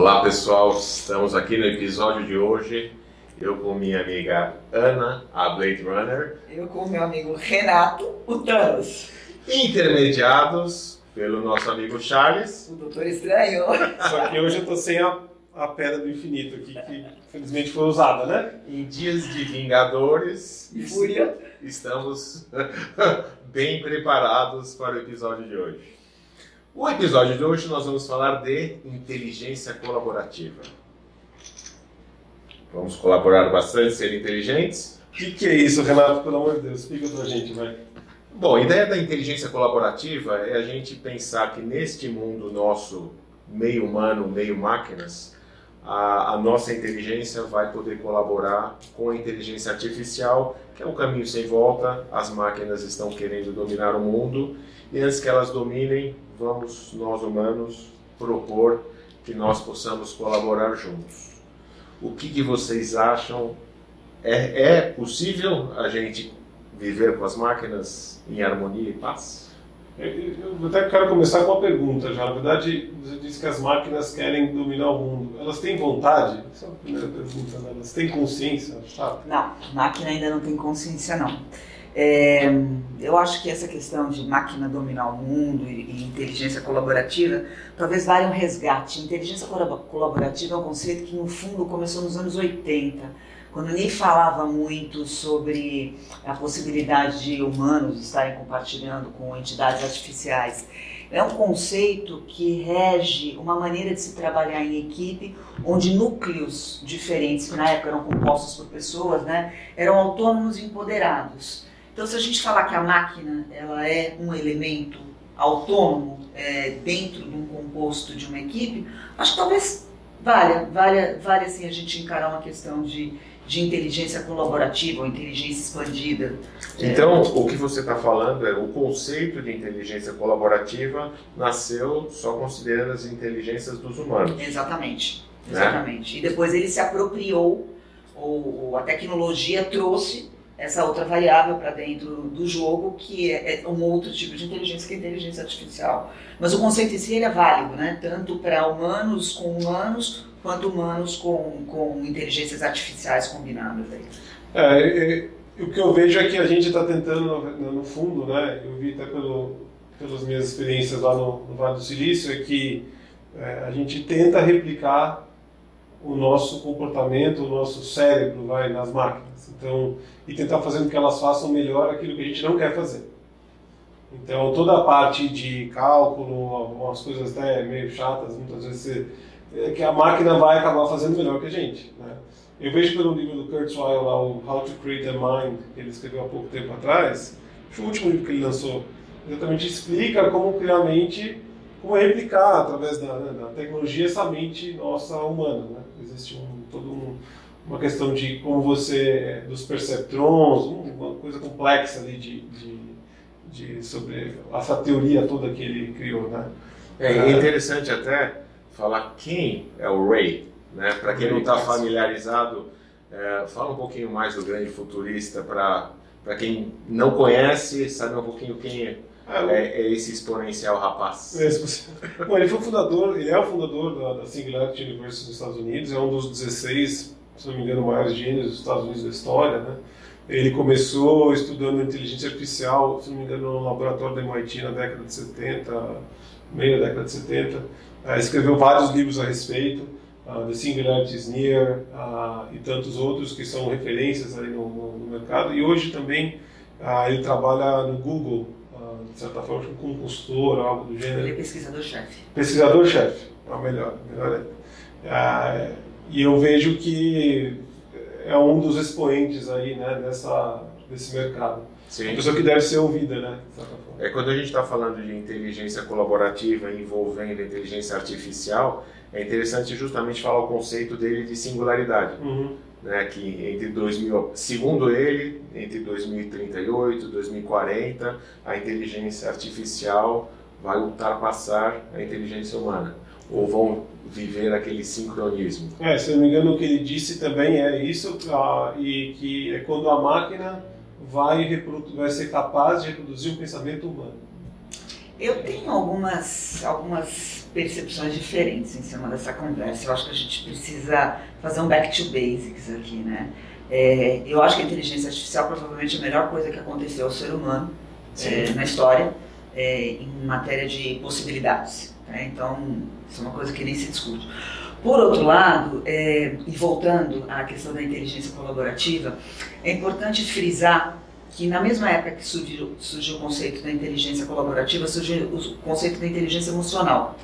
Olá pessoal, estamos aqui no episódio de hoje. Eu com minha amiga Ana, a Blade Runner. Eu com meu amigo Renato, o Thanos. Intermediados pelo nosso amigo Charles. O Doutor Estranho. Só que hoje eu tô sem a, a pedra do infinito aqui, que infelizmente foi usada, né? Em dias de Vingadores. E Fúria. Estamos bem preparados para o episódio de hoje. O episódio de hoje nós vamos falar de inteligência colaborativa. Vamos colaborar bastante, ser inteligentes. O que, que é isso, Renato? Pelo amor de Deus, explica pra gente, vai. Bom, a ideia da inteligência colaborativa é a gente pensar que neste mundo nosso, meio humano, meio máquinas, a, a, nossa inteligência vai poder colaborar com a inteligência artificial, que é um caminho sem volta. As máquinas estão querendo dominar o mundo e antes que elas dominem, vamos nós humanos propor que nós possamos colaborar juntos. O que, que vocês acham? É, é possível a gente viver com as máquinas em harmonia e paz? Eu até quero começar com uma pergunta já. Na verdade, você disse que as máquinas querem dominar o mundo. Elas têm vontade? Essa é a primeira pergunta. Né? Elas têm consciência, sabe? Não, máquina ainda não tem consciência, não. É, eu acho que essa questão de máquina dominar o mundo e, e inteligência colaborativa talvez valha um resgate. Inteligência colaborativa é um conceito que, no fundo, começou nos anos 80, quando nem falava muito sobre a possibilidade de humanos estarem compartilhando com entidades artificiais. É um conceito que rege uma maneira de se trabalhar em equipe, onde núcleos diferentes, que na época eram compostos por pessoas, né, eram autônomos e empoderados. Então, se a gente falar que a máquina ela é um elemento autônomo é, dentro de um composto de uma equipe, acho que talvez valha, valha, valha assim a gente encarar uma questão de, de inteligência colaborativa ou inteligência expandida. Então, é... o que você está falando é o conceito de inteligência colaborativa nasceu só considerando as inteligências dos humanos. Exatamente, né? exatamente. Né? E depois ele se apropriou, ou, ou a tecnologia trouxe essa outra variável para dentro do jogo, que é, é, um outro tipo de inteligência, que é a inteligência artificial. Mas o conceito em si é válido, né? tanto para humanos com humanos, quanto humanos com, com inteligências artificiais combinadas. Aí. É, é, o que eu vejo é que a gente está tentando, no, no, fundo, né? eu vi até pelo, pelas minhas experiências lá no, no Vale do Silício, é que é, a gente tenta replicar o nosso comportamento, o nosso cérebro vai nas máquinas. Então, e tentar fazer com que elas façam melhor aquilo que a gente não quer fazer. Então, toda a parte de cálculo, algumas coisas até meio chatas, muitas vezes, é que a máquina vai acabar fazendo melhor que a gente. Né? Eu vejo pelo livro do Kurt Weill, lá, o How to Create a Mind, que ele escreveu há pouco tempo atrás, foi o último livro que ele lançou, exatamente explica como criar a mente como replicar através da, né, da, tecnologia essa mente nossa humana. Né? Existe um, todo um, uma questão de como você, dos perceptrons, uma coisa complexa ali de, de, de, sobre essa teoria toda que ele criou. Né? É, é interessante até falar quem é o Ray. Né? Para quem não está familiarizado, é, fala um pouquinho mais do grande futurista para quem não conhece, saber um pouquinho quem é é, é, esse exponencial rapaz. É, Bom, ele foi o fundador, ele é o fundador da, da Singularity University dos Estados Unidos, é um dos 16, se não me engano, maiores gênios dos Estados Unidos da história, né? Ele começou estudando inteligência artificial, se não me engano, no laboratório da MIT na década de 70, meio da década de 70. Uh, é, escreveu vários livros a respeito, uh, The Singularity is Near uh, e tantos outros que são referências aí no, no mercado. E hoje também ele trabalha no Google, de certa forma, como consultor, algo do gênero. Ele é pesquisador-chefe. Pesquisador-chefe, é o melhor. melhor é. e eu vejo que é um dos expoentes aí, né, dessa, desse mercado. Sim. Uma pessoa que deve ser ouvida, né? É quando a gente está falando de inteligência colaborativa envolvendo inteligência artificial, é interessante justamente falar o conceito dele de singularidade. Uhum né, que entre 2000, segundo ele, entre 2038 e 2040, a inteligência artificial vai ultrapassar a inteligência humana, ou vão viver aquele sincronismo. É, se não me engano, o que ele disse também é isso, uh, e que é quando a máquina vai, vai ser capaz de reproduzir o pensamento humano. Eu tenho algumas, algumas percepções diferentes em cima dessa conversa. Eu acho que a gente precisa fazer um back to basics aqui, né? É, eu acho que a inteligência artificial provavelmente é a melhor coisa que aconteceu ao ser humano é, na história é, em matéria de possibilidades. Né? Então, isso é uma coisa que nem se discute. Por outro lado, é, e voltando à questão da inteligência colaborativa, é importante frisar que na mesma época que surgiu, surgiu o conceito da inteligência colaborativa, surgiu o conceito da inteligência emocional.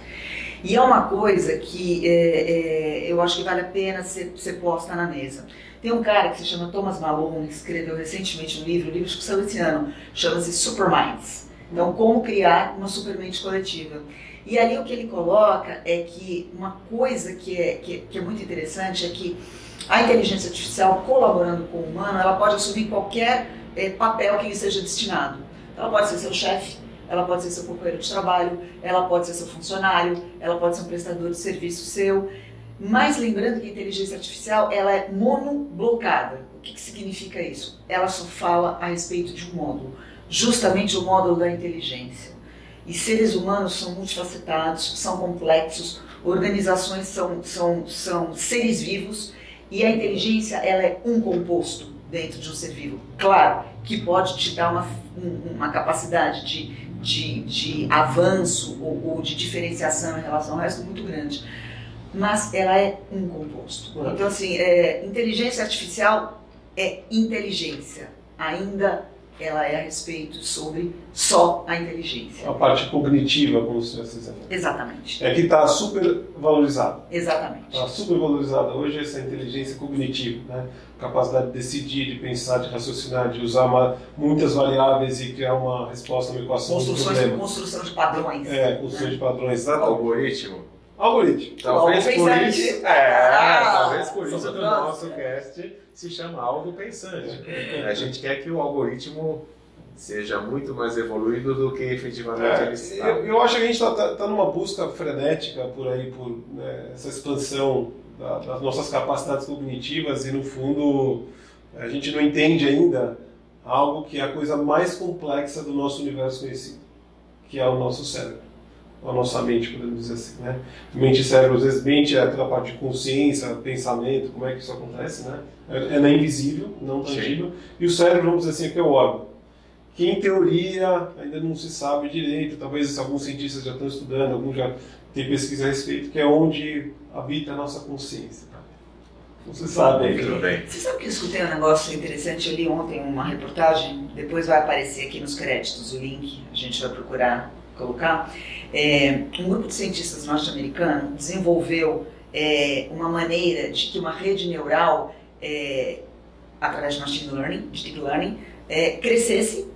E é uma coisa que é, é, eu acho que vale a pena ser, ser posta na mesa. Tem um cara que se chama Thomas Malone, que escreveu recentemente um livro, um livro que saiu esse ano, chama-se Superminds. Então, como criar uma supermente coletiva. E ali o que ele coloca é que uma coisa que é, que, que é muito interessante é que a inteligência artificial, colaborando com o humano, ela pode assumir qualquer é, papel que lhe seja destinado. Ela pode ser seu chefe, ela pode ser seu companheiro de trabalho, ela pode ser seu funcionário, ela pode ser um prestador de serviço seu. Mas lembrando que a inteligência artificial ela é monoblocada. O que, que significa isso? Ela só fala a respeito de um módulo, justamente o módulo da inteligência. E seres humanos são multifacetados, são complexos, organizações são, são, são seres vivos e a inteligência ela é um composto dentro de um ser vivo. Claro que pode te dar uma, uma capacidade de, de, de avanço ou, ou de diferenciação em relação ao resto muito grande mas ela é um composto. Então, assim, é, inteligência artificial é inteligência. Ainda ela é a respeito sobre só a inteligência. A parte cognitiva, como você dizendo. Exatamente. É que está super valorizada. Exatamente. Está super valorizada hoje essa inteligência cognitiva, né? Capacidade de decidir, de pensar, de raciocinar, de usar uma, muitas variáveis e criar uma resposta a uma equação. Construção, construção de padrões. É, construção né? de padrões. Exatamente. Algoritmo. Algoritmo. Talvez por isso, é, Ah, talvez por isso somos o nós. nosso cast se chama algo pensante. A gente quer que o algoritmo seja muito mais evoluído do que efetivamente ele É, está. eu, eu acho que a gente está tá, tá numa busca frenética por aí, por né, essa expansão da- das nossas capacidades cognitivas e, no fundo, a gente não entende ainda algo que é a coisa mais complexa do nosso universo conhecido, que é o nosso cérebro, a nossa mente, podemos dizer assim. Né? Mente e cérebro, às vezes, mente é aquela parte de consciência, pensamento, como é que isso acontece, né? É, é na invisível, não Sim. tangível, e o cérebro, vamos dizer assim, é que é o órgão que em teoria ainda não se sabe direito, talvez alguns cientistas já estão estudando, alguns já têm pesquisa a respeito, que é onde habita a nossa consciência. Não se sabe Tudo ainda. bem. Você sabe que eu escutei um negócio interessante? Eu li ontem uma reportagem, depois vai aparecer aqui nos créditos o link, a gente vai procurar colocar. É, um grupo de cientistas norte-americanos desenvolveu é, uma maneira de que uma rede neural, é, através de machine learning, de deep learning, é, crescesse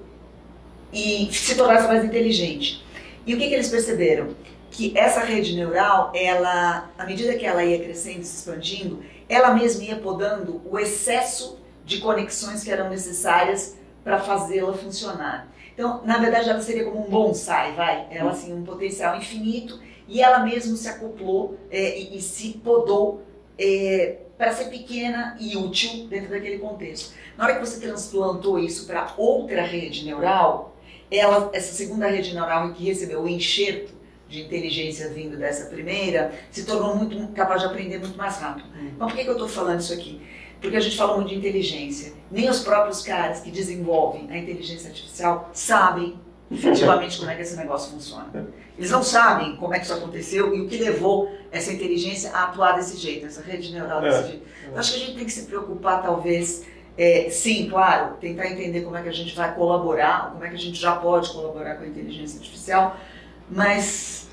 e se tornasse mais inteligente. E o que, que eles perceberam? Que essa rede neural, ela, à medida que ela ia crescendo se expandindo, ela mesma ia podando o excesso de conexões que eram necessárias para fazê-la funcionar. Então, na verdade, ela seria como um bonsai, vai? Ela, assim, um potencial infinito e ela mesma se acoplou é, e, e se podou é, para ser pequena e útil dentro daquele contexto. Na hora que você transplantou isso para outra rede neural, ela, essa segunda rede neural que recebeu o enxerto de inteligência vindo dessa primeira, se tornou muito capaz de aprender muito mais rápido. Mas por que, que eu estou falando isso aqui? Porque a gente fala muito de inteligência. Nem os próprios caras que desenvolvem a inteligência artificial sabem efetivamente como é que esse negócio funciona. Eles não sabem como é que isso aconteceu e o que levou essa inteligência a atuar desse jeito, essa rede neural desse É. jeito. Então, acho que a gente tem que se preocupar, talvez, é, sim, claro, tentar entender como é que a gente vai colaborar, como é que a gente já pode colaborar com a inteligência artificial, mas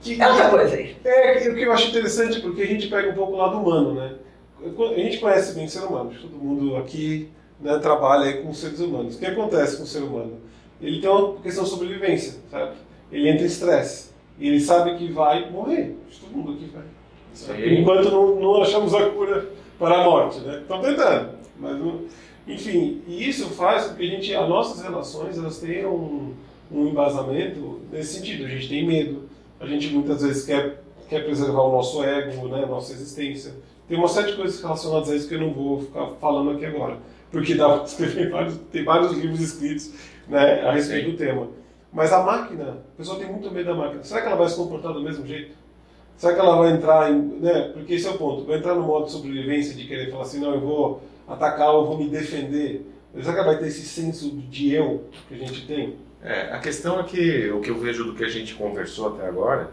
Que- é outra coisa aí. É o que eu acho interessante, porque a gente pega um pouco o lado humano, né? A gente conhece bem o ser humano, todo mundo aqui né, trabalha com seres humanos. O que acontece com o ser humano? Ele tem uma questão de sobrevivência, sabe? Ele entra em estresse. E ele sabe que vai morrer. Todo mundo aqui vai. Por enquanto não, não achamos a cura para a morte, né? Estamos tentando. Mas não... Enfim, e isso faz com que a gente, as nossas relações elas tenham um, um embasamento nesse sentido. A gente tem medo, a gente muitas vezes quer, quer preservar o nosso ego, né, a nossa existência. Tem uma série de coisas relacionadas a isso que eu não vou ficar falando aqui agora, porque dá para escrever vários, tem vários livros escritos né, a respeito Sim. do tema. Mas a máquina, a pessoa tem muito medo da máquina. Será que ela vai se comportar do mesmo jeito? Será que ela vai entrar em. Né? Porque esse é o ponto. Vai entrar no modo de sobrevivência de querer falar assim: não, eu vou atacar, eu vou me defender. Será que ela vai ter esse senso de eu que a gente tem? É, a questão é que o que eu vejo do que a gente conversou até agora,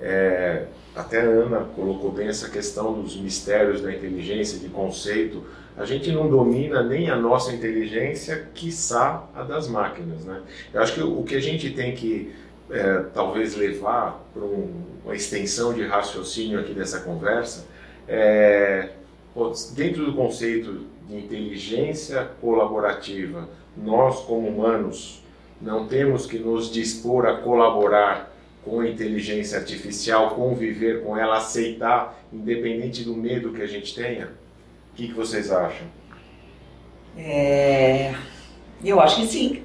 é, até a Ana colocou bem essa questão dos mistérios da inteligência, de conceito. A gente não domina nem a nossa inteligência, quiçá a das máquinas. Né? Eu acho que o que a gente tem que é, talvez levar para um, uma extensão de raciocínio aqui dessa conversa é, dentro do conceito de inteligência colaborativa, nós como humanos não temos que nos dispor a colaborar com a inteligência artificial, conviver com ela, aceitar, independente do medo que a gente tenha? O que, que vocês acham? É... Eu acho que sim.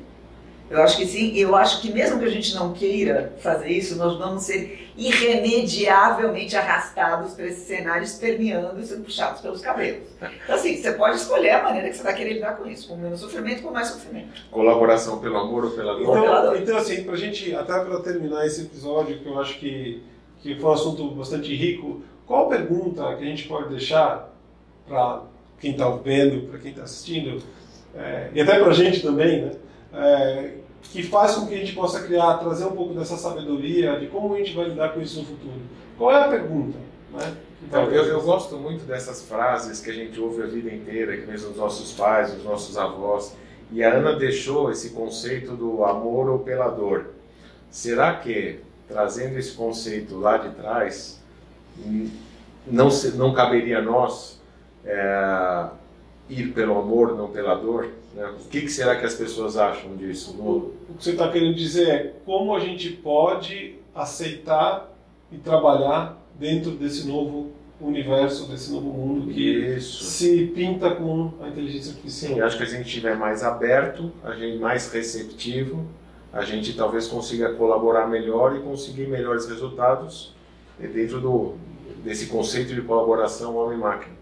Eu acho que sim. Eu acho que mesmo que a gente não queira fazer isso, nós vamos ser irremediavelmente arrastados para esse cenário, esperneando e sendo puxados pelos cabelos. Então, assim, você pode escolher a maneira que você vai querer lidar com isso, com menos sofrimento, com mais sofrimento. Colaboração pelo amor ou pela dor? Então, então assim, para gente, até para terminar esse episódio, que eu acho que, que foi um assunto bastante rico, qual pergunta que a gente pode deixar para quem está vendo, para quem está assistindo, é, e até para a gente também, né? É, que faz com que a gente possa criar, trazer um pouco dessa sabedoria de como a gente vai lidar com isso no futuro. Qual é a pergunta? Né? Então, eu, eu gosto muito dessas frases que a gente ouve a vida inteira, que vem dos nossos pais, dos nossos avós. E a Ana deixou esse conceito do amor ou pela dor. Será que, trazendo esse conceito lá de trás, não, se, não caberia a nós é, ir pelo amor, não pela dor? Né? O que, que, será que as pessoas acham disso? No... O que você está querendo dizer é como a gente pode aceitar e trabalhar dentro desse novo universo, desse novo mundo que Isso. se pinta com a inteligência artificial. Sim, acho que a gente estiver mais aberto, a gente mais receptivo, a gente talvez consiga colaborar melhor e conseguir melhores resultados dentro do, desse conceito de colaboração homem-máquina.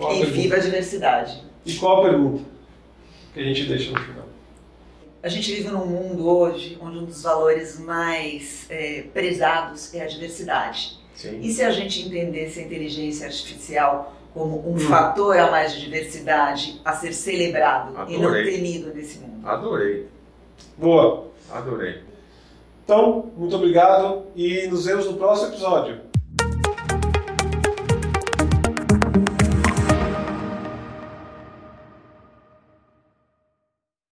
E viva a diversidade. E qual a pergunta? que a gente deixa no final. A gente vive num mundo hoje onde um dos valores mais é, prezados é a diversidade. Sim. E se a gente entendesse a inteligência artificial como um hum. fator a mais de diversidade a ser celebrado Adorei. e não temido nesse mundo? Adorei. Boa. Adorei. Então, muito obrigado e nos vemos no próximo episódio.